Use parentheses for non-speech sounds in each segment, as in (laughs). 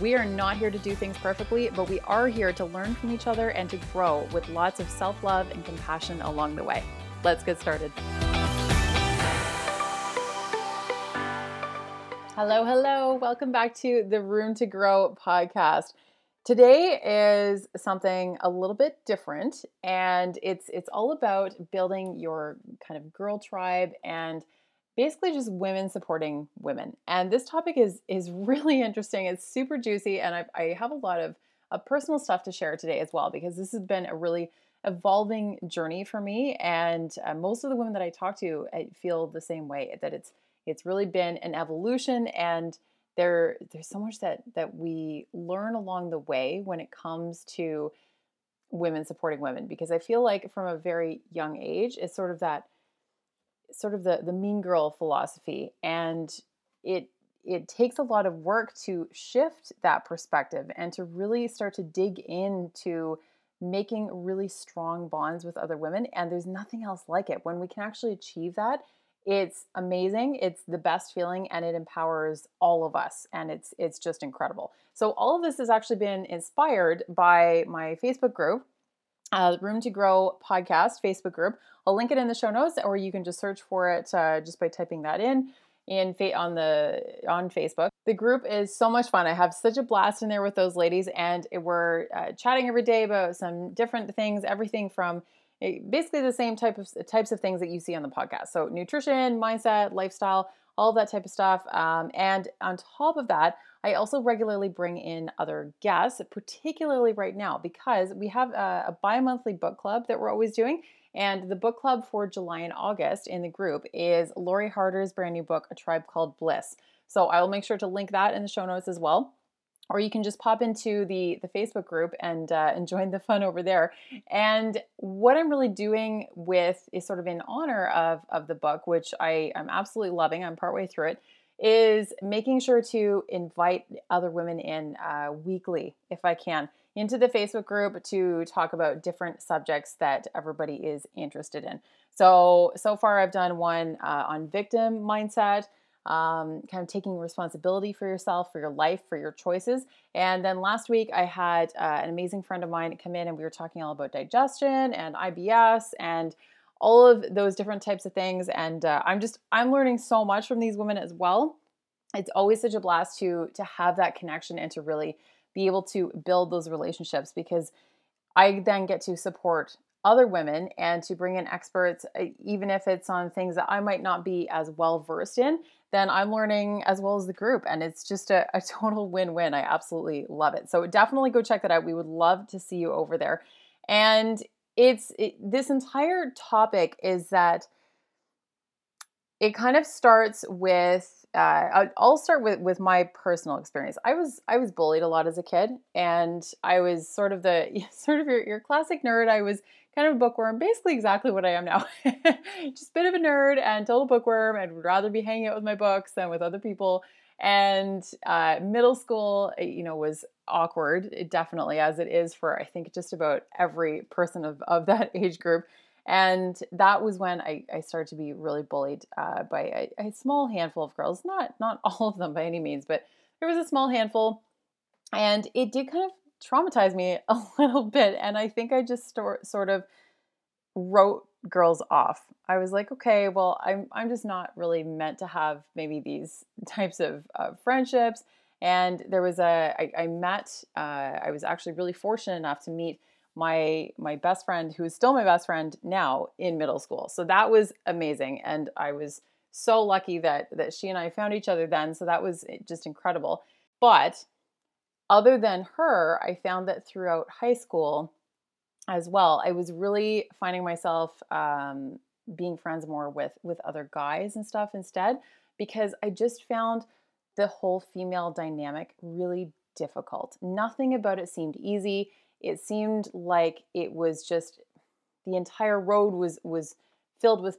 We are not here to do things perfectly, but we are here to learn from each other and to grow with lots of self love and compassion along the way. Let's get started. Hello, hello. Welcome back to the Room to Grow podcast. Today is something a little bit different and it's it's all about building your kind of girl tribe and basically just women supporting women. And this topic is is (laughs) really interesting. It's super juicy, and I, I have a lot of, of personal stuff to share today as well because this has been a really evolving journey for me. And uh, most of the women that I talk to, I feel the same way that it's it's really been an evolution and there there's so much that that we learn along the way when it comes to women supporting women because I feel like from a very young age it's sort of that sort of the the mean girl philosophy and it it takes a lot of work to shift that perspective and to really start to dig into making really strong bonds with other women and there's nothing else like it. When we can actually achieve that it's amazing it's the best feeling and it empowers all of us and it's it's just incredible. So all of this has actually been inspired by my facebook group uh, Room to Grow podcast Facebook group. I'll link it in the show notes, or you can just search for it uh, just by typing that in in on the on Facebook. The group is so much fun. I have such a blast in there with those ladies, and we're uh, chatting every day about some different things, everything from eh, basically the same type of types of things that you see on the podcast. So nutrition, mindset, lifestyle, all that type of stuff. Um, and on top of that, I also regularly bring in other guests, particularly right now, because we have a, a bi monthly book club that we're always doing. And the book club for July and August in the group is Lori Harder's brand new book, A Tribe Called Bliss. So I will make sure to link that in the show notes as well. Or you can just pop into the, the Facebook group and, uh, and (laughs) join the fun over there. And what I'm really doing with is sort of in honor of, of the book, which I, I'm absolutely loving. I'm partway through it is making sure to invite other women in uh, weekly, if I can, into the Facebook group to talk about different subjects that everybody is interested in. So, so far I've done one uh, on victim mindset, um, kind of taking responsibility for yourself, for your life, for your choices. And then last week I had uh, an amazing friend of mine come in and we were talking all about digestion and IBS and all of those different types of things. And uh, I'm just I'm learning so much from these women as well. It's always such a blast to to have that connection and to really be able to build those relationships because I then get to support other women and to bring in experts, even if it's on things that I might not be as well versed in, then I'm learning as well as the group. And it's just a, a (laughs) total win win. I absolutely love it. So definitely go check that out. We would love to see you over there. And it's it, this entire topic is that it kind of starts with uh, I'll start with with my personal experience. I was I was bullied a lot as a kid, and I was sort of the (laughs) sort of your, your classic nerd. I was kind of a bookworm, basically exactly what I am now. (laughs) Just a bit of a nerd and total bookworm, and would rather be hanging out with my books than with other people. And uh, middle school, eh, you know, was awkward, eh, definitely, as it is for I think just about every person of, of that (laughs) age group. And that was when I, I started to be really bullied uh, by a, a, small handful of girls, not not (laughs) all of them by any means, but there was a small handful, and it did kind of traumatize me (laughs) a little bit. And I think I just sort of wrote girls off. I was like, okay, well, I'm I'm just not really meant to have maybe these (laughs) types of uh, friendships. And there was a I, I met uh, I was actually really fortunate enough to meet my my best friend who is still my best friend now in middle school. So that was amazing, and I was so lucky that that she and I found each other then. So that was eh, just incredible. But other than her, I found that throughout high school as well. I was really finding myself um, being friends more with with other guys and stuff instead because I just found the whole female dynamic really difficult. Nothing about it seemed easy. it seemed like it was just the entire road was was filled with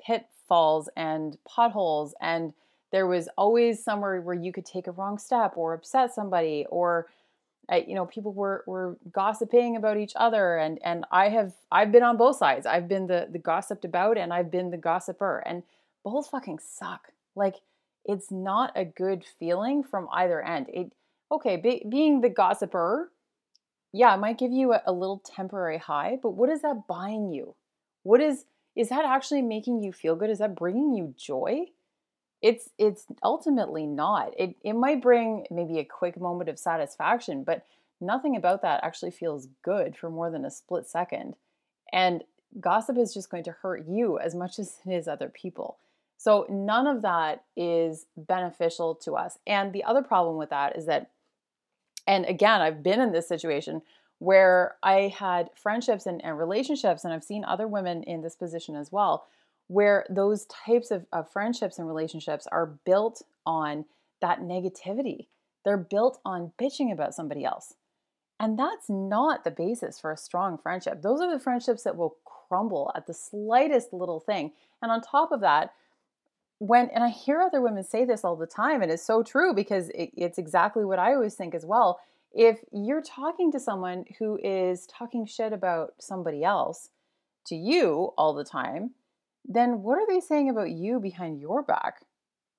pitfalls and potholes and there was always somewhere where you could take a wrong step or upset somebody or uh, you know people were were gossiping about each other and and I have I've been on both sides I've been the the gossiped about and I've been the gossiper and both fucking suck like it's not a good feeling from either end it okay be, being the gossiper yeah, it might give you a, a little temporary high, but what is that buying you? What is is that actually making you feel good? Is that bringing you joy? It's it's ultimately not. It it might bring maybe a quick moment of satisfaction, but nothing about that actually feels good for more than a split second. And gossip is just going to hurt you as much (laughs) as it is other people. So none of that is beneficial to us. And the other problem with that is that and again, I've been in this situation where I had friendships and, and relationships, and I've seen other women in this position as well, where those types of, of friendships and relationships are built on that negativity. They're built on bitching about somebody else. And that's not the basis for a strong friendship. Those are the friendships that will crumble at the slightest little thing. And on top of that, when and I hear other women say this all the time, and it's so true because it, it's exactly what I always think as well. If you're talking to someone who is talking shit about somebody else to you all the time, then what are they saying about you behind your back?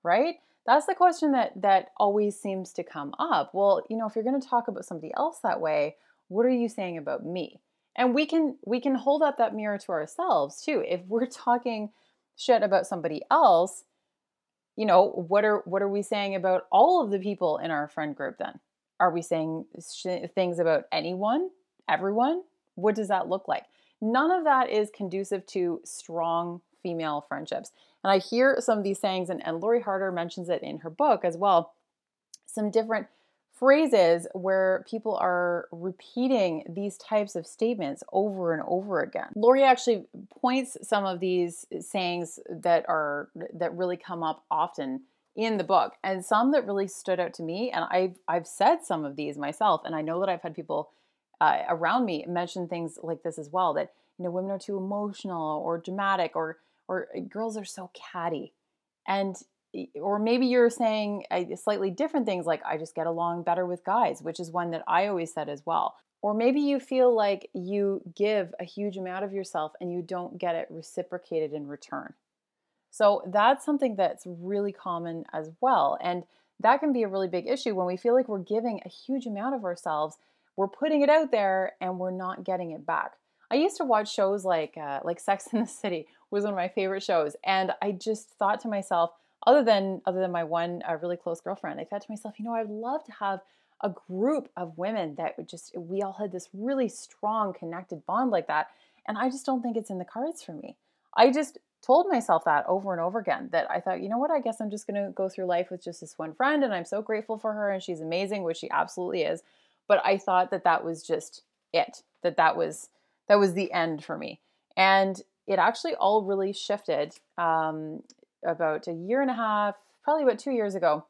Right? That's the question that that always seems to come up. Well, you know, if you're going to talk about somebody else that way, what are you saying about me? And we can we can hold up that mirror to ourselves too. If we're talking shit about somebody else, you know, what are what are we saying about all of the people in our friend group then? Are we saying sh- things about anyone, everyone? What does that look like? None of that is conducive to strong female friendships. And I hear some of these sayings, and, and Lori Harder mentions it in her book as well. Some different phrases where people are repeating these types of statements over and over again. Lori actually points some of these sayings that are that really come up often in the book and some that really stood out to me and I've I've said some of these myself and I know that I've had people uh, around me mention things like this as well that you know women are too emotional or dramatic or or eh, girls are so catty and eh, or maybe you're saying eh, slightly different things like I just get along better with guys, which is one that I always said as well. Or maybe you feel like you give a huge amount of yourself and you don't get it reciprocated in return. So that's something that's really common as well. And that can be a really big issue when we feel like we're giving a huge amount of ourselves, we're putting it out there and we're not getting it back. I used to watch shows like uh, like Sex in the City was one of my favorite shows, and I just thought to myself, other than other than my one uh, really close girlfriend, I thought to myself, you know, I'd love to have a group of women that would just we all had this really strong connected bond like that, and I just don't think it's in the cards for me. I just told myself that over and over again that I thought, you know what, I guess I'm just going to go through life with just this one friend and I'm so grateful for her and she's amazing, which she absolutely is. But I thought that that was just it. That that was that was the end for me. And it actually all really shifted um, about a year and a half, probably about two years ago,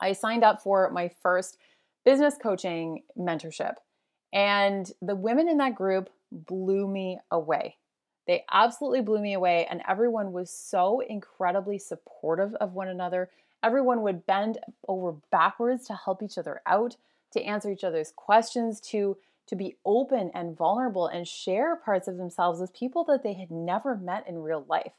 I signed up for my first business coaching mentorship. And the women in that group blew me away. They absolutely blew me away. And everyone was so incredibly supportive of one another. Everyone would bend over backwards to help each other out, to answer each other's questions, to, to be open and vulnerable and share parts of themselves with people that they had never met in real life.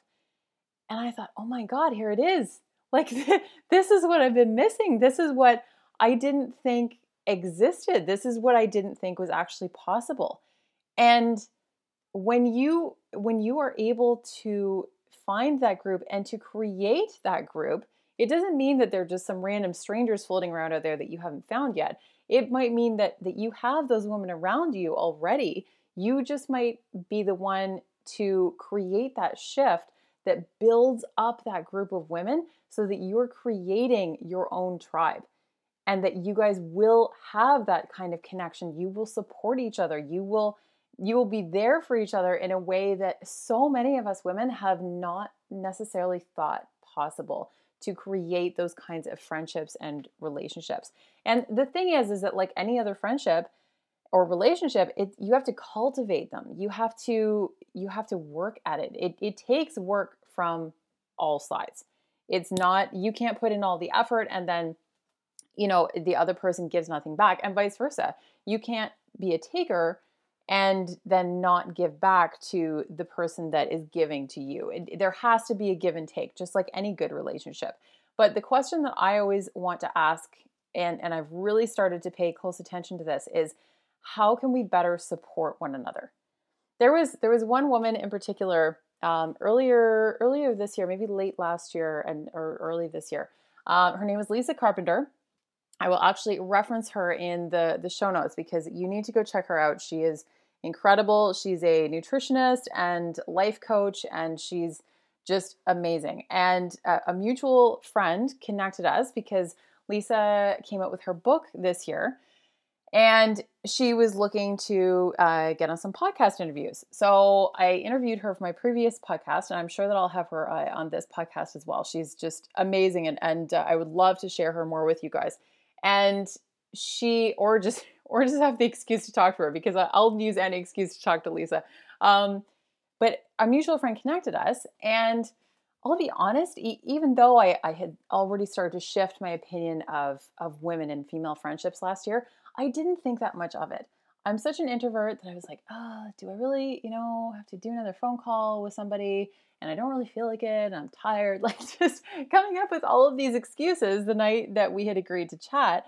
And I thought, oh my God, here it is. Like, (laughs) this is what I've been missing. This is what I didn't think existed. This is what I didn't think was actually possible. And when you when you are able to find that group and to create that group, it doesn't mean that they're just some random strangers floating around out there that you haven't found yet. It might mean that that you have those women around you already. You just might be the one to create that shift that builds up that group of women so that you're creating your own tribe and that you guys will have that kind of connection you will support each other you will you will be there for each other in a way that so many of us women have not necessarily thought possible to create those kinds of friendships and relationships and the thing is is that like any other friendship or relationship, it you have to cultivate them. You have to you have to work at it. It it takes work from all sides. It's not you can't put in all the effort and then you know the other person gives nothing back and vice versa. You can't be a taker and then not give back to the person that is giving to you. It, there has to be a give and take, just like any good relationship. But the question that I always want to ask, and, and I've really started to pay close attention to this, is how can we better support one another? There was there was one woman in particular um, earlier earlier this year, maybe late last year and or early this year. Um, her name was Lisa Carpenter. I will actually reference her in the the show notes because you need to go check her out. She is incredible. She's a nutritionist and life coach, and she's just amazing. And a, a mutual friend connected us because Lisa came out with her book this year and she was looking to uh, get on some podcast interviews. So I interviewed her for my previous podcast, and I'm sure that I'll have her uh, on this podcast as well. She's just amazing, and, and uh, I would love to share her more with you guys. And she, or just (laughs) or just have the excuse to talk to her because I'll use any excuse to talk to Lisa. Um, but a mutual friend connected us, and I'll be honest, e- even though I, I had already started to shift my opinion of, of women and female friendships last year, I didn't think that much of it. I'm such an introvert that I was like, oh, do I really, you know, have to do another phone call with somebody? And I don't really feel like it. I'm tired. (laughs) Like just coming up with all of these excuses the night that we had agreed to chat.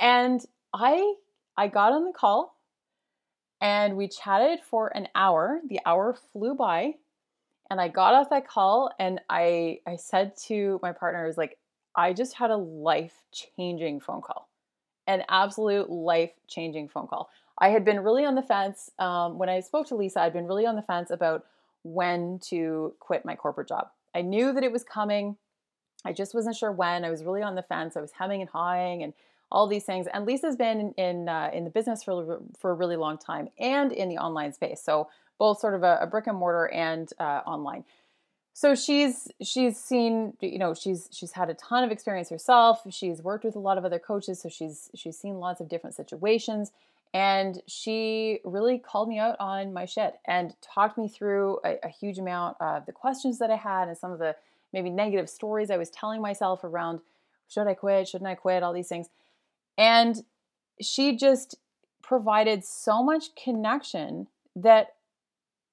And I I got on the call and we chatted for an hour. The hour flew by. And I got off that call and I I said to my partner, I was like, I just had a life-changing phone call an absolute life changing phone call. I had been really on the fence um, when I spoke to Lisa. I'd been really on the fence about when to quit my corporate job. I knew that it was coming. I just wasn't sure when. I was really on the fence. I was hemming and hawing and all these things. And Lisa's been in uh, in the business for for a really long time and in the online space. So both sort of a, a brick and mortar and uh, online so she's she's seen you know she's she's had a ton of experience herself she's worked with a lot of other coaches so she's she's seen lots of different situations and she really called me out on my shit and talked me through a, a huge amount of the questions that i had and some of the maybe negative stories i was telling myself around should i quit? Shouldn't i quit? all these things. And she just provided so much connection that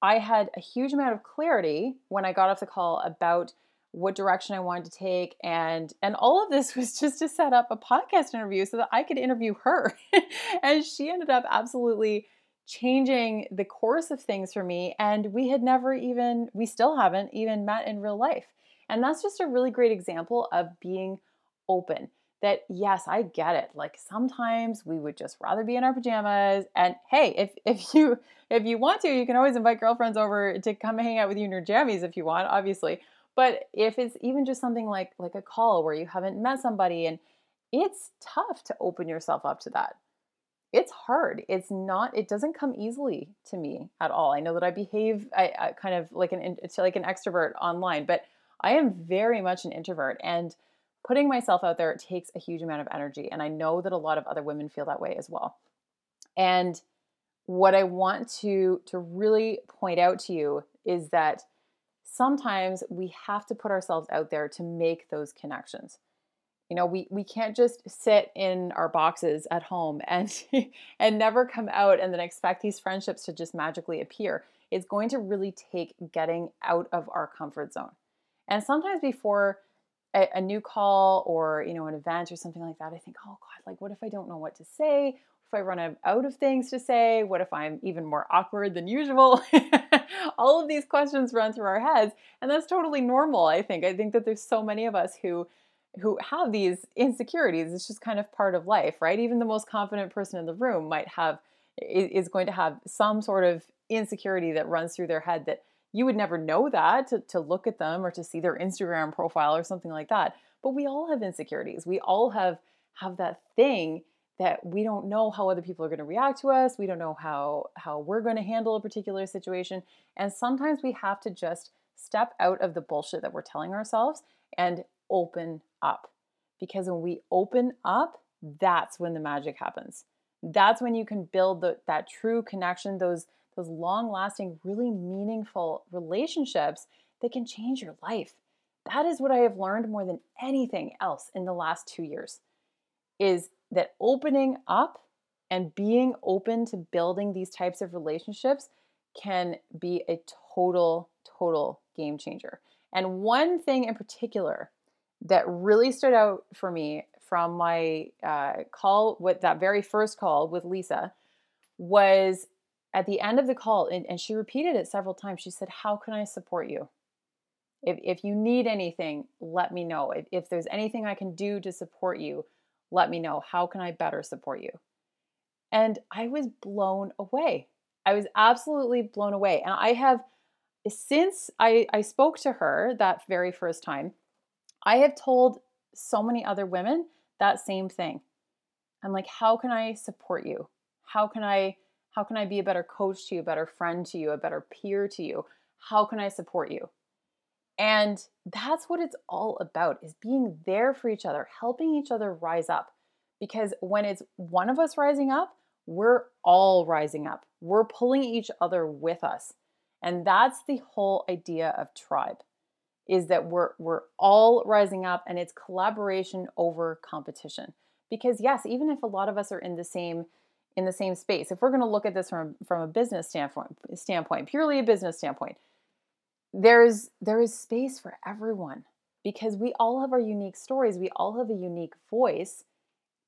I had a huge amount of clarity when I got off the call about what direction I wanted to take and and all of this (laughs) was just to set up a podcast interview so that I could interview her. (laughs) and she ended up absolutely changing the course of things for me and we had never even we still haven't even met in real life. And that's just a really great example of being open that yes, I get it. Like sometimes we would just rather be in our pajamas. And hey, if (laughs) if you if you want to, you can always invite girlfriends over to come hang out with you in your jammies if you want, obviously. But if it's even just something like like a call where you haven't met somebody and it's tough to open yourself up to that. It's hard. It's not. It doesn't come easily to me at all. I know that I behave I, I kind of like an it's like an extrovert online, but I am very much an introvert and putting myself out there takes a huge amount of energy. And I know that a lot of other women feel that way as well. And what I want to, to really point out to you is that sometimes we have to put ourselves out there to make those connections. You know, we, we can't just sit in our boxes at home and (laughs) and never come out and then expect these friendships to just magically appear. It's going to really take getting out of our comfort zone. And sometimes before a, a, new call or you know an event or something like that i think oh god like what if i don't know what to say if i run out of things to say? What if i'm even more awkward than usual? (laughs) All of these questions run through our heads and that's totally normal i think. I think that there's so many of us who who have these insecurities. It's just kind of part of life right? Even the most confident person in the room might have is going to have some sort of insecurity that runs through their head that you would never know that to, to look at them or to see their Instagram profile or something like that. But we all have insecurities. We all have have that thing that we don't know how other people are going to react to us. We don't know how how we're going to handle a particular situation. And sometimes we have to just step out of the bullshit that we're telling ourselves and open up. Because when we open up, that's when the magic happens. that's when you can build the, that true connection, those those long-lasting, really meaningful relationships that can change your life. That is what I have learned more than anything else in the last 2 years is that opening up and being open to building these types of relationships can be a total total game changer. And one thing in particular that really stood out for me from my uh, call with that very first call with Lisa was at the end of the call, and, and she repeated it several times. She said, How can I support you? If, if you need anything, let me know. If, if there's anything I can do to support you, let me know. How can I better support you? And I was blown away. I was absolutely blown away. And I have, since I, I spoke to her that very first time, I have told so many other women that same thing. I'm like, how can I support you? How can I how can I be a better coach to you, a better friend to you, a better peer to you? How can I support you? And that's what it's all about is being there for each other, helping each other rise up. Because when it's one of us rising up, we're all rising up. We're pulling each other with us. And that's the whole idea of tribe is that we're we're all rising up and it's collaboration over competition. Because yes, even if a lot of us are in the same in the same space, if we're going to look at this from from a business standpoint standpoint, purely a business standpoint, there's there is space for everyone because we all have our unique stories, we all have a unique voice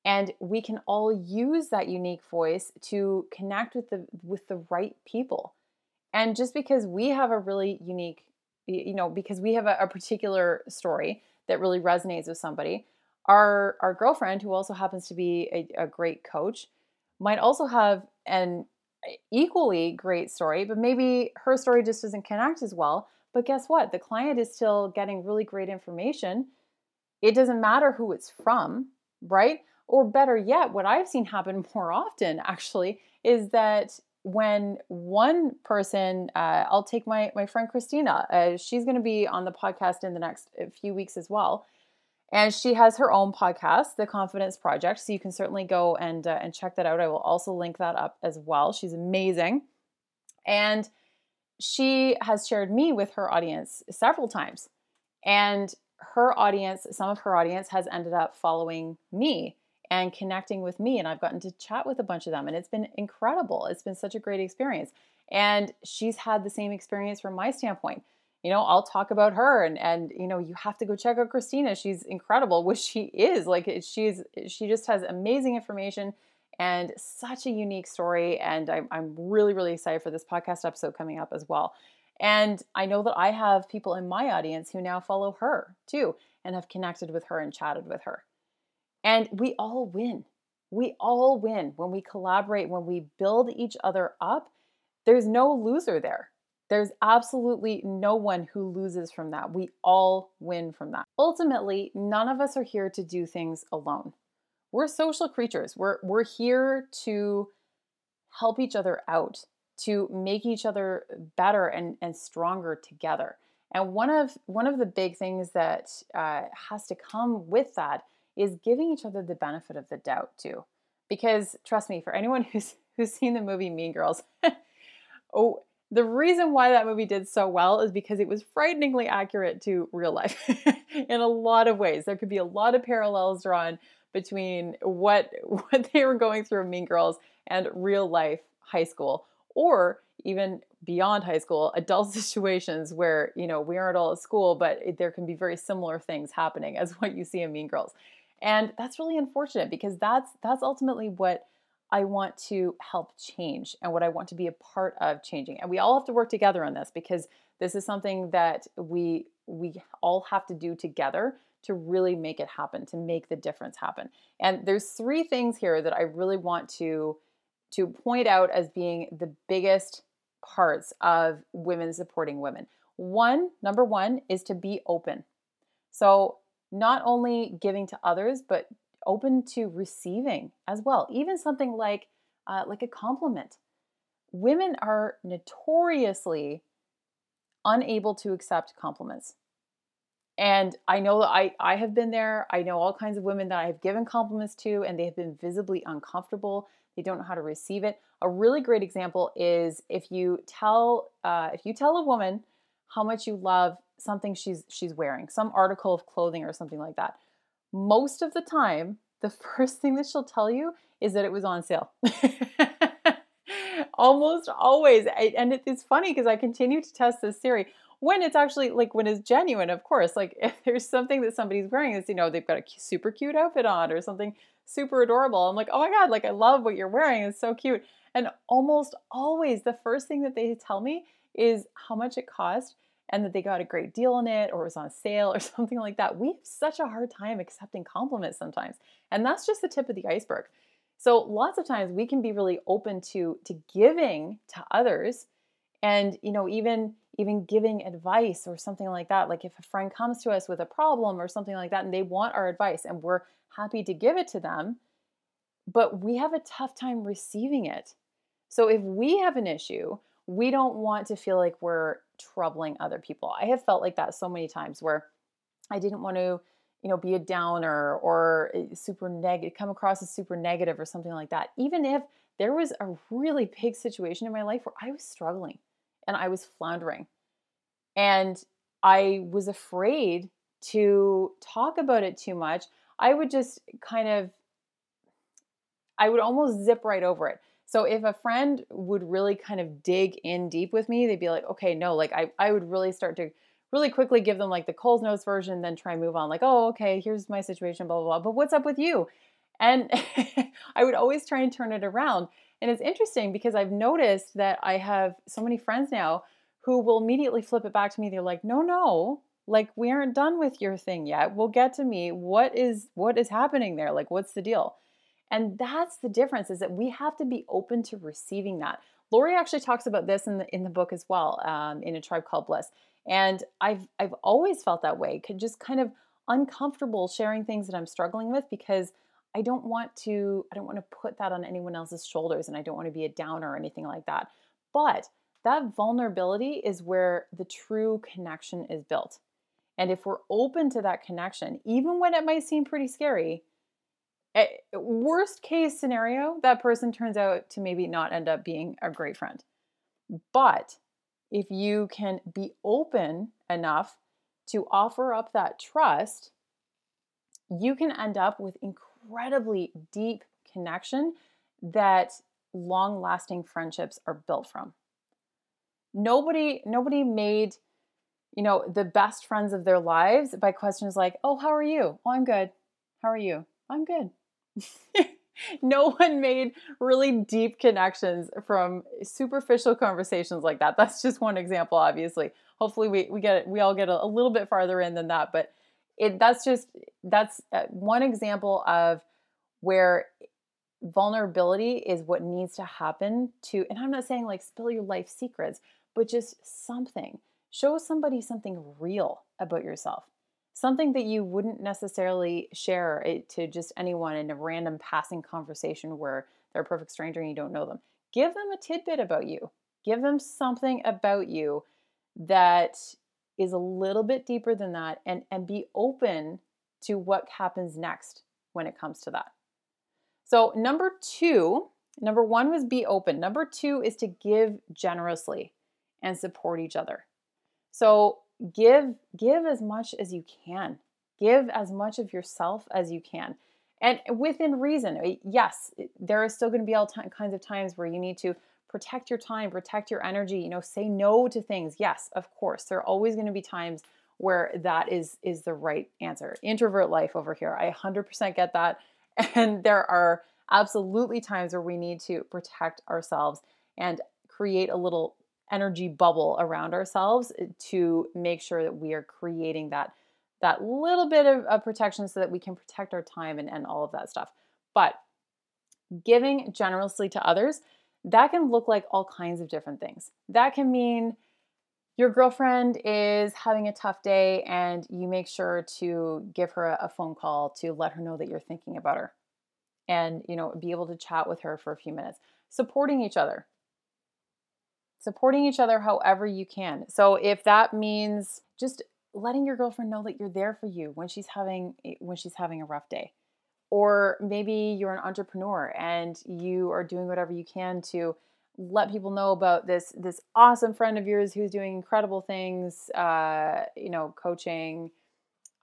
and we can all use that unique voice to connect with the with the right people. And just because we have a really unique you know, because we have a, a particular story that really resonates with somebody. Our our girlfriend, who also happens to be a, a great coach, might also have an equally great story, but maybe her story just doesn't connect as well. But guess what? The client is still getting really great information. It doesn't matter who it's from, right? Or better yet, what I've seen happen (laughs) more often actually is that when one person, uh, I'll take my my friend Christina. Uh, she's going to be on the podcast in the next uh, few weeks as well, and she has her own podcast, The Confidence Project. So you can certainly go and uh, and check that out. I will also link that up as well. She's amazing, and she has shared me with her audience several times, and her audience, some of her audience, has ended up following me and connecting with me. And I've gotten to chat with a bunch of them, and it's been incredible. It's been such a great experience. And she's had the same experience from my standpoint. You know, I'll talk about her, and and you know, you have to go check out Christina. She's incredible, which she is. Like she's she just has amazing information and such a unique story. And I'm I'm really really excited for this podcast episode coming up as well. And I know that I have people in my audience who now follow her too and have connected with her and chatted with her. And we all win. We all win when we collaborate, when we build each other up. There's no loser there. There's absolutely no one who loses from that. We all win from that. Ultimately, none of us are here to do things alone. We're social creatures. We're, we're here to help each other out, to make each other better and, and stronger together. And one of one of the big things that uh, has to come with that is giving each other the benefit of the doubt too. Because trust me, for anyone (laughs) who's who's seen the movie Mean Girls, (laughs) oh, the reason why that movie did so well is because it was frighteningly accurate to real life (laughs) in a lot of ways. There could be a lot of parallels drawn between what (laughs) what they were going through in Mean Girls and real life high school or even beyond high school adult (laughs) situations where you know we aren't all at school but there can be very similar things happening as what you see in mean girls and that's really unfortunate because that's that's ultimately what I want to help change and what I want to be a part of changing. And we all have to work together on this because this is something that we we all have to do together to really make it happen, to make the difference happen. And there's three things here that I really want to to point out as being the biggest parts of women supporting women. One, number 1 is to be open. So not only giving to others, but open to receiving as well. Even something like uh, like a compliment. Women are notoriously unable to accept compliments. And I know that I, I have been there. I know all kinds of women that I have given compliments to, and they have been visibly uncomfortable. they don't know how to receive it. A really great example is if you tell uh, if you tell a woman how much you love something she's she's wearing, some article of clothing or something like that. Most of the time, (laughs) the first thing that she'll tell you is that it was on sale. (laughs) Almost always. And it's funny because I continue to test this theory when it's actually like when it's genuine, of course. Like (laughs) if there's something that somebody's wearing that's, you know, they've got a super cute outfit on or something super adorable. I'm like, oh my God, like I love what you're wearing. It's so cute. And almost always the first thing that they tell me is how much it cost and that they got a great deal on it or it was on sale or (laughs) something like that. We have such a hard time accepting compliments sometimes. And that's just the tip of the iceberg. So lots of times we can be really open to to giving to others and you know even even giving advice or something like that. Like if a friend comes to us with a problem or something like that and they want our advice and we're happy to give it to them, but we have a tough time receiving it. So if we have an issue, we don't want to feel like we're troubling other people. I have felt like that so many times where I didn't want to, you know, be a downer or super negative, come across as super negative or something like that. Even if there was a really big situation in my life where I was struggling and I was floundering and I was afraid to talk about it too much. I would just kind of, I would almost zip right over it. So if a friend would really kind of dig in deep with me, they'd be like, okay, no, like I, I would really start to really quickly give them like the Coles Notes version, then try and move on, like, oh, okay, here's my situation, blah, blah, blah. But what's up with you? And (laughs) I would always try and turn it around. And it's interesting because I've noticed that I have so many friends now who will immediately flip it back to me. They're like, no, no, like we aren't done with your thing yet. We'll get to me. What is what is happening there? Like, what's the deal? And that's the difference is that we have to be open to receiving that. Lori actually talks about this in the in the book as well, um, in a tribe called Bliss. And I've I've always felt that way, could just kind of uncomfortable sharing things that I'm struggling with because I don't want to I don't want to put that on anyone else's shoulders and I don't want to be a downer or anything like that. But that vulnerability is where the true connection is built. And if we're open to that connection, even when it might seem pretty scary, Eh, worst case scenario, that person turns out to maybe not end up being a great friend. But if you can be open enough to offer up that trust, you can end up with incredibly deep connection that long lasting friendships are built from. Nobody nobody made you know the best friends of their lives by questions like, "Oh, how are you?" "Oh, I'm good." "How are you?" "I'm good." (laughs) no one made really deep connections from superficial conversations like that. That's just one example, obviously. Hopefully, we, we get we all get a, a little bit farther in than that, but it that's just that's uh, one example of where vulnerability is what needs to happen to and i'm not saying like spill your life secrets but just something show somebody something real about yourself something that you wouldn't necessarily share to just anyone in a random passing conversation where they're a perfect stranger and you don't know them. Give them a tidbit about you. Give them something about you that is a little bit deeper than that and, and be open to what happens next when it comes to that. So, number two, number one was be open. Number two is to give generously and support each other. So, give give as much as you can give as much of yourself as you can and within reason eh, yes there are still going to be all t- kinds of times where you need to protect your time protect your energy you know say no to things. Yes of course there are always going to be times where that is is the right answer. Introvert life over here i 100% get that. (laughs) And there are absolutely times where we need to protect ourselves and create a little energy bubble around ourselves eh, to make sure that we are creating that that little bit of, of protection so that we can protect our time and, and all of that stuff. But giving generously to others, that can look like all kinds of different things. That can mean your girlfriend is having a tough day and you make sure to give her a phone call to let her know that you're thinking about her and you know be able to chat with her for a few minutes supporting each other supporting each other however you can. So if that means just letting your girlfriend know that you're there for you when she's having when she's having a rough day Or maybe you're an entrepreneur and you are doing whatever you can to let people know about this this awesome friend of yours who's doing incredible things uh, you know coaching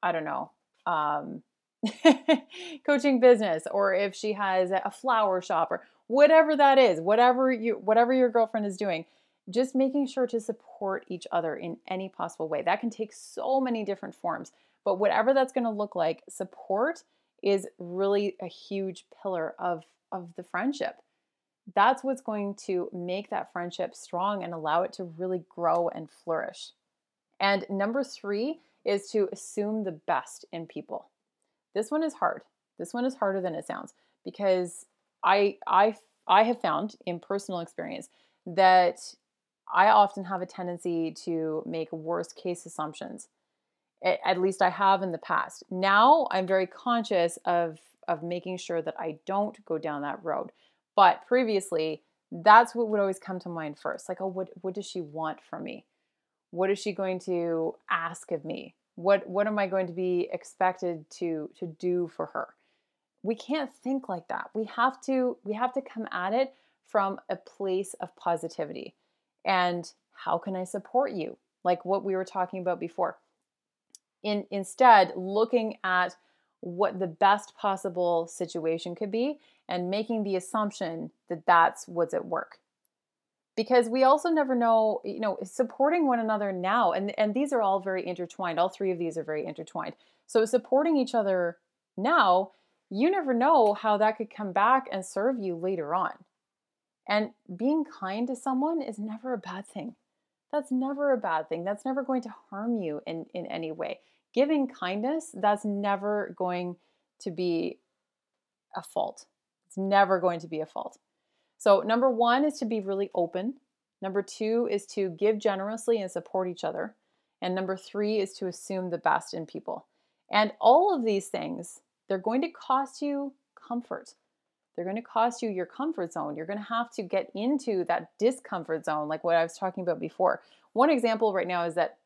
i don't know um, (laughs) coaching business or if she has a flower shop or whatever that is whatever you whatever your girlfriend is doing just making sure to support each other in any possible way. That can take so many different forms but whatever that's going to look like support is really a huge pillar of of the friendship that's what's going to make that friendship strong and allow it to really grow and flourish. And number three is to assume the best in people. This one is hard. This one is harder than it sounds because I I I have found in personal experience that I often have a tendency to make worst case assumptions. At least I have in the past. Now I'm very conscious of of making sure that I don't go down that road but previously, that's what would always come to mind first. Like, oh, what what does she want from me? What is she going to ask of me? What what am I going to be expected to to do for her? We can't think like that. We have to we have to come at it from a place of positivity. And how can I support you? Like what we were talking about before. In instead looking at what the best possible situation could be and making the assumption that that's what's at work. Because we also never know you know supporting one another now and and these are all very intertwined. All three of these are very intertwined. So supporting each other now you never know how that could come back and serve you later on. And being kind to someone is never a bad thing that's never a bad thing that's never going to harm you in in any way giving kindness that's never going to be a fault it's never going to be a fault. So, number one is to be really open. Number two is to give generously and support each other. And number three is to assume the best in people. And all of these things, they're going to cost you comfort. They're going to cost you your comfort zone. You're going to have to get into that discomfort zone, like what I was talking about before. One example right now is that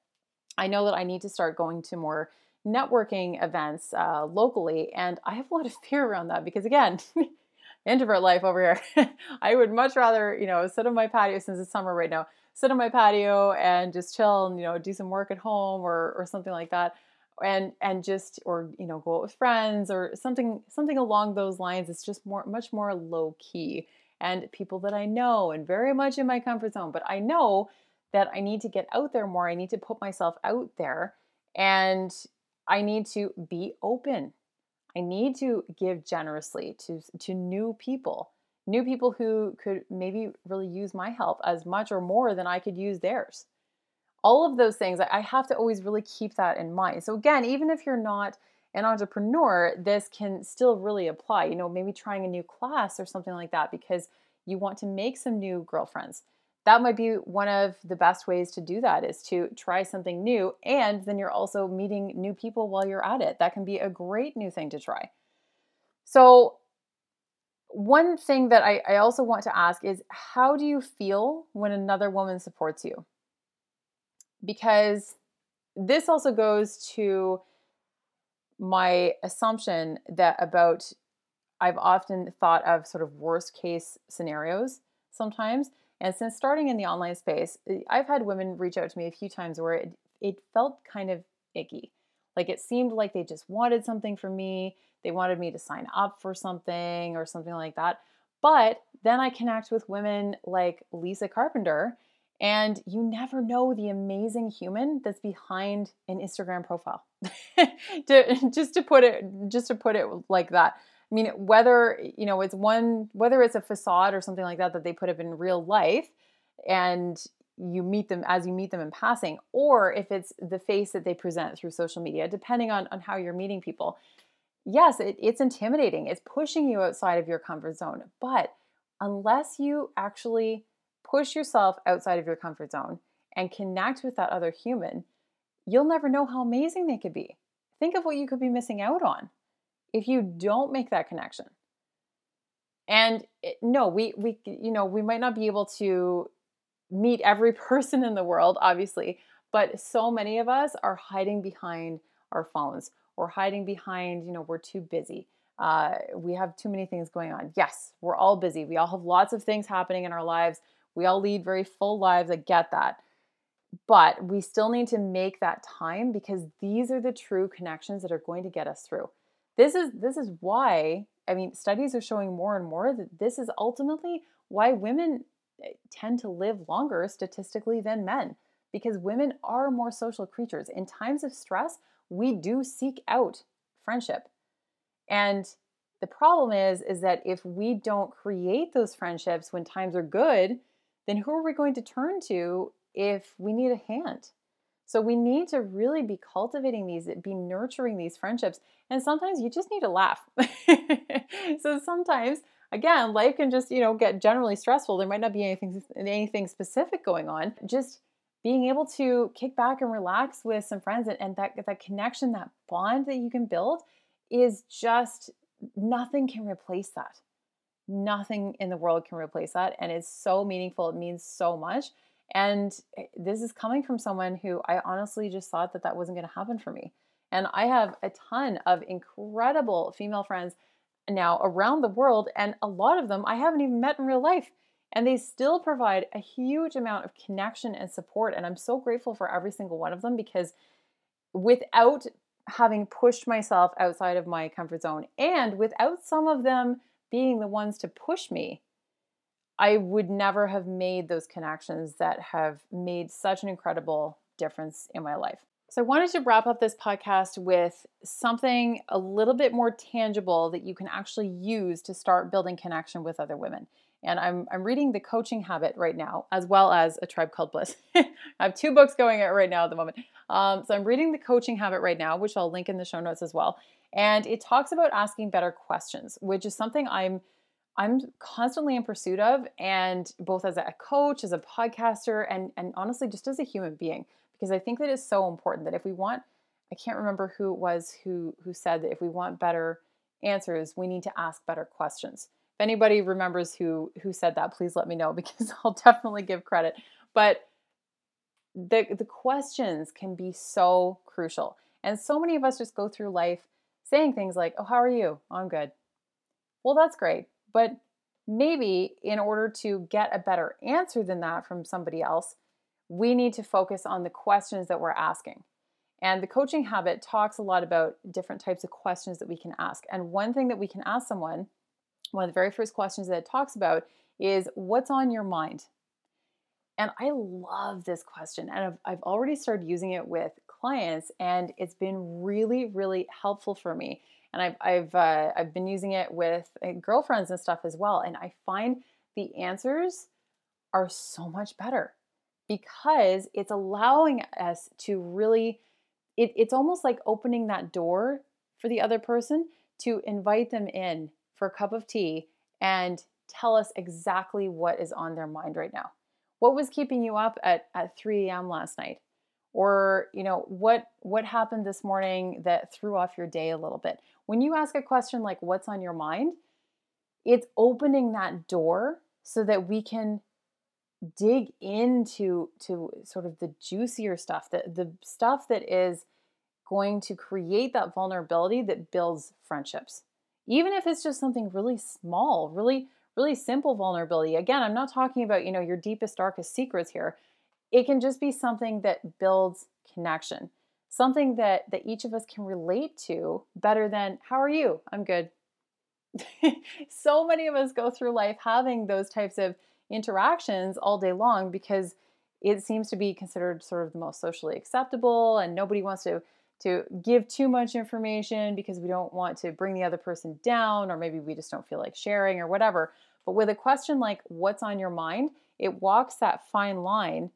I know that I need to start going to more networking events uh, locally, and I have a lot of (laughs) fear around that because, again, (laughs) introvert life over here. (laughs) I would much rather, you know, sit on my patio since it's summer right now, sit on my patio and just chill and, you know, do some work at home or, or something like that. And, and just, or, you know, go out with friends or something, something along those lines. It's just more, much more low key and people that I know and very much in my comfort zone. But I know that I need to get out there more. I need to put myself out there and I need to be open I need to give generously to, to new people, new people who could maybe really use my help as much or more than I could use theirs. All of those things, I have to always really keep that in mind. So, again, even if you're not an entrepreneur, this can still really apply. You know, maybe trying a new class or something like that because you want to make some new girlfriends that might be one of the best ways to do that is to try something new and then you're also meeting new people while you're at it that can be a great new thing to try so one thing that I, I also want to ask is how do you feel when another woman supports you because this also goes to my assumption that about I've often thought of sort of worst case scenarios sometimes and since starting in the online space, eh, I've had women reach out to me a few times where it, it felt kind of icky. Like it seemed like they just wanted something from me. They wanted me to sign up for something or something like that. But then I connect with women like Lisa Carpenter, and you never know the amazing human that's behind an Instagram profile. (laughs) to, just to put it just to put it like that. I mean, whether you know it's one, whether it's a facade or something like that that they put up in real life, and you meet them as you meet them in passing, or if it's the face that they present through social media, depending on on how you're meeting people. Yes, it, it's intimidating. It's pushing you outside of your comfort zone. But unless you actually push yourself outside of your comfort zone and connect with that other human, you'll never know how amazing they could be. Think of what you could be missing out on if you don't make that connection and it, no we we you know we might not be able to meet every (laughs) person in the world obviously but so many of us are hiding behind our phones or hiding behind you know we're too busy Uh, we have too many things going on. Yes, we're all busy. We all have lots of things happening in our lives. We all lead very full lives. I get that. But we still need to make that time because these are the true connections that are going to get us through. This is this is why I mean studies are showing more and more that this is ultimately why women eh, tend to live longer statistically than men because women are more social creatures. In times of stress, we do seek out friendship. And the problem is is that if we don't create those friendships when times are good, then who are we going to turn to if we need a hand. So we need to really be cultivating these, be nurturing these friendships. And sometimes you just need to laugh. (laughs) so sometimes, again, life can just, you know, get generally stressful. There might not be anything anything specific going on. Just being able to kick back and relax with some friends and, and that that connection, that bond that you can build is just nothing can replace that. Nothing in the world can replace that. And it's so meaningful. It means so much. And eh, this is coming from someone who I honestly just thought that that wasn't going to happen for me. And I have a ton of incredible female friends now around the world, and a lot of them I haven't even met in real life. And they still provide a huge amount of connection and support. And I'm so grateful for every single one of them because without having pushed myself outside of my comfort zone and without some of them being the ones to push me, I would never have made those connections that have made such an incredible difference in my life. So, I wanted to wrap up this podcast with something a little bit more tangible that you can actually use to start building connection with other women. And I'm, I'm reading The Coaching Habit right now, as well as A Tribe Called Bliss. (laughs) I have two books going right now at the moment. Um, so, I'm reading The Coaching Habit right now, which I'll link in the show notes as well. And it talks about asking better questions, which is something I'm I'm constantly in pursuit of, and both as a coach, as a podcaster, and and honestly just as a human being, because I think that is so important that if we want, I can't remember who it was who who said that if we want better answers, we need to ask better questions. If anybody remembers who who said that, please let me know (laughs) because I'll definitely give credit. But the the questions can be so crucial. And so many of us just go through life saying things like, "Oh, how are you? Oh, I'm good." Well, that's great. But maybe in order to get a better answer than that from somebody else, we need to focus on the questions that we're asking. And the coaching habit talks a lot about different types of questions that we can ask. And one thing that we can ask someone, one of the very first questions that it talks about is what's on your mind? And I love this question. And I've, I've already started using it with clients, and it's been really, really helpful for me and I've I've uh, I've been using it with uh, girlfriends and stuff as well, and I find the answers are so much better because it's allowing us to really it, it's almost like opening that door for the other person to invite them in for a cup of tea and tell us exactly what is on their mind right now. What was keeping you up at, at 3 a.m. last night? Or, you know, what what happened this morning that threw off your day a little bit? When you ask a question like what's on your mind, it's opening that door so that we can dig into to sort of the juicier stuff, the, the stuff that is going to create that vulnerability that builds friendships. Even if it's just something really small, really, really simple vulnerability. Again, I'm not talking about, you know, your deepest, darkest secrets here. It can just be something that builds connection something that that each of us can relate to better than how are you? I'm good. (laughs) So many of us go through life having those types of interactions all day long because it seems to be considered sort of the most socially acceptable and nobody wants to to give too much information because we don't want to bring the other person down or maybe we just don't feel like sharing or whatever. But with a question like what's on your mind? it walks that fine line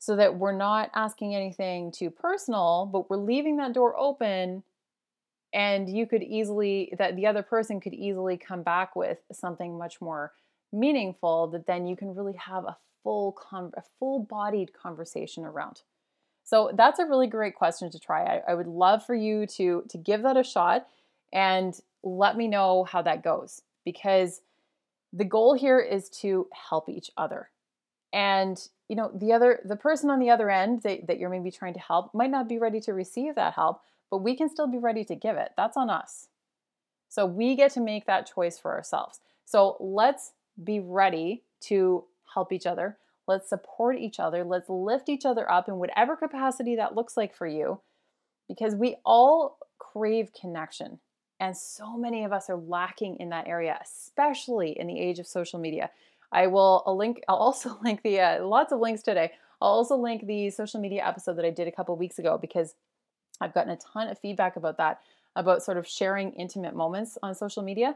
so that we're not asking anything too personal, but we're leaving that door open and you could easily that the other person could easily come back with something much more meaningful that then you can really have a full con- a full bodied conversation around. So that's a really great question to try. I, I would love for you to to give that a shot and let me know how that goes because the goal here is to help each other. And you know the other the person on the other end that, that you're maybe trying to help might not be ready to receive that help but we can still be ready to give it that's on us So we get to make that choice for ourselves. So let's be ready to help each other. Let's support each other. Let's lift each other up in whatever capacity that looks like for you because we all crave connection. And so many of us are lacking in that area, especially in the age of social media. I will link. I'll also (laughs) link the uh, lots of links today. I'll also link the social media episode that I did a couple weeks ago because I've gotten a ton of feedback about that, about sort of sharing intimate moments on social media.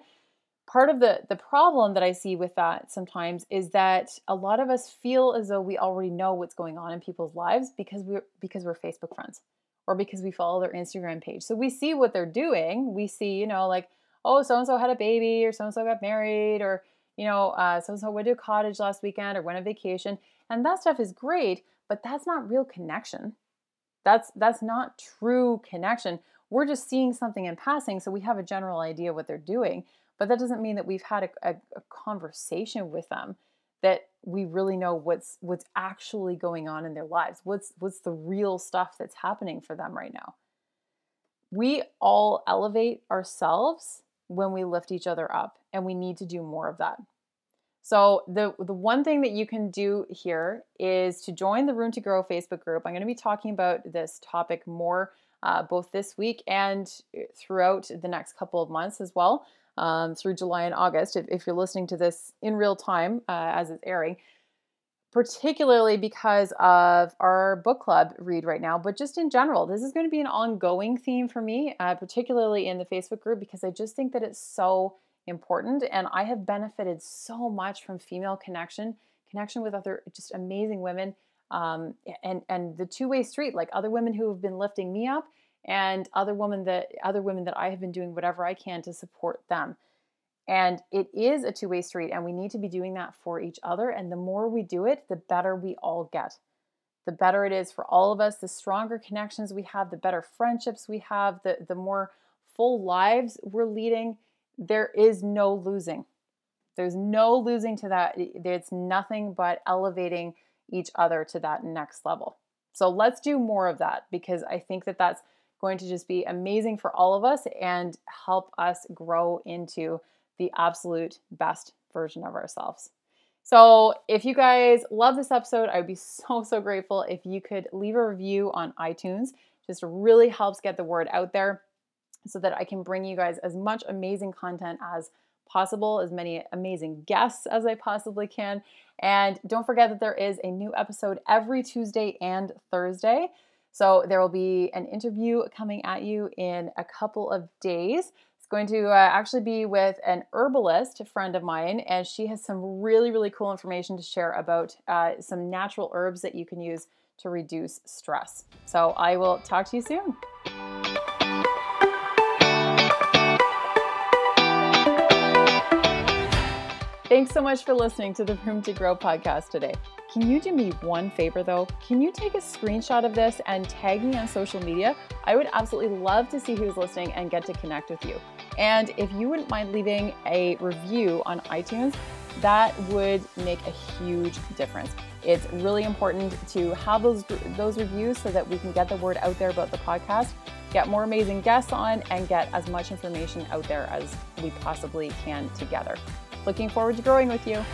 Part of the the problem that I see with that sometimes is that a lot of us feel as though we already know what's going on in people's lives because we're because we're Facebook friends or because we follow their Instagram page. So we see what they're doing. We see, you know, like, oh, so and so had a baby, or so and so got married, or, you know, uh, so and so went to a cottage last weekend or went on vacation. And that stuff is great, but that's not real connection. That's that's not true connection. We're just seeing something in passing, so we have a general idea what they're doing, but that doesn't mean that we've had a, a, a conversation with them that we really know what's what's actually going on in their lives what's what's the real stuff that's happening for them right now we all elevate ourselves when we lift each other up and we need to do more of that. So the the one thing that you can do here is to join the room to grow facebook group. I'm going to be talking about this topic more uh, both this week and throughout the next couple of months as well um, through July and August, if, if, you're listening to this in real time uh, as it's airing, particularly because of our book club read right now, but just in general, this is going to be an ongoing theme for me, uh, particularly in the Facebook group, because I just think that it's so important. And I have benefited so much from female connection, connection with other just amazing women. Um, and and the two way street, like other women who have been lifting me up, and other women that other women that I have been doing whatever I can to support them. And it is a two-way street and we need to be doing that for each other and the more we do it, the better we all get. The better it is for all of us, the stronger connections we have, the better friendships we have, the the more full lives we're leading. There is no losing. There's no losing to that. It's nothing but elevating each other to that next level. So let's do more of that because I think that that's going to just be amazing for all of us and help us grow into the absolute best version of ourselves. So, if you guys love this episode, I would be (laughs) so, so grateful if you could leave a review on iTunes. Just really helps get the word out there so that I can bring you guys as much amazing content as possible, as many amazing guests as I possibly can. And don't forget that there is a new episode every Tuesday and Thursday. So there will be an interview coming at you in a couple of days. It's going to uh, actually be with an herbalist friend of mine, and she has some really, really cool information to share about uh, some natural herbs that you can use to reduce stress. So I will talk to you soon. Thanks so much for listening to the Room to Grow podcast today. Can you do me one favor though? Can you take a screenshot of this and tag me on social media? I would absolutely love to see who's listening and get to connect with you. And if you wouldn't mind leaving a review on iTunes, that would make a huge difference. It's really important to have those those reviews so that we can get the word out there about the podcast, get more amazing guests on, and get as much information out there as we possibly can together. Looking forward to growing with you.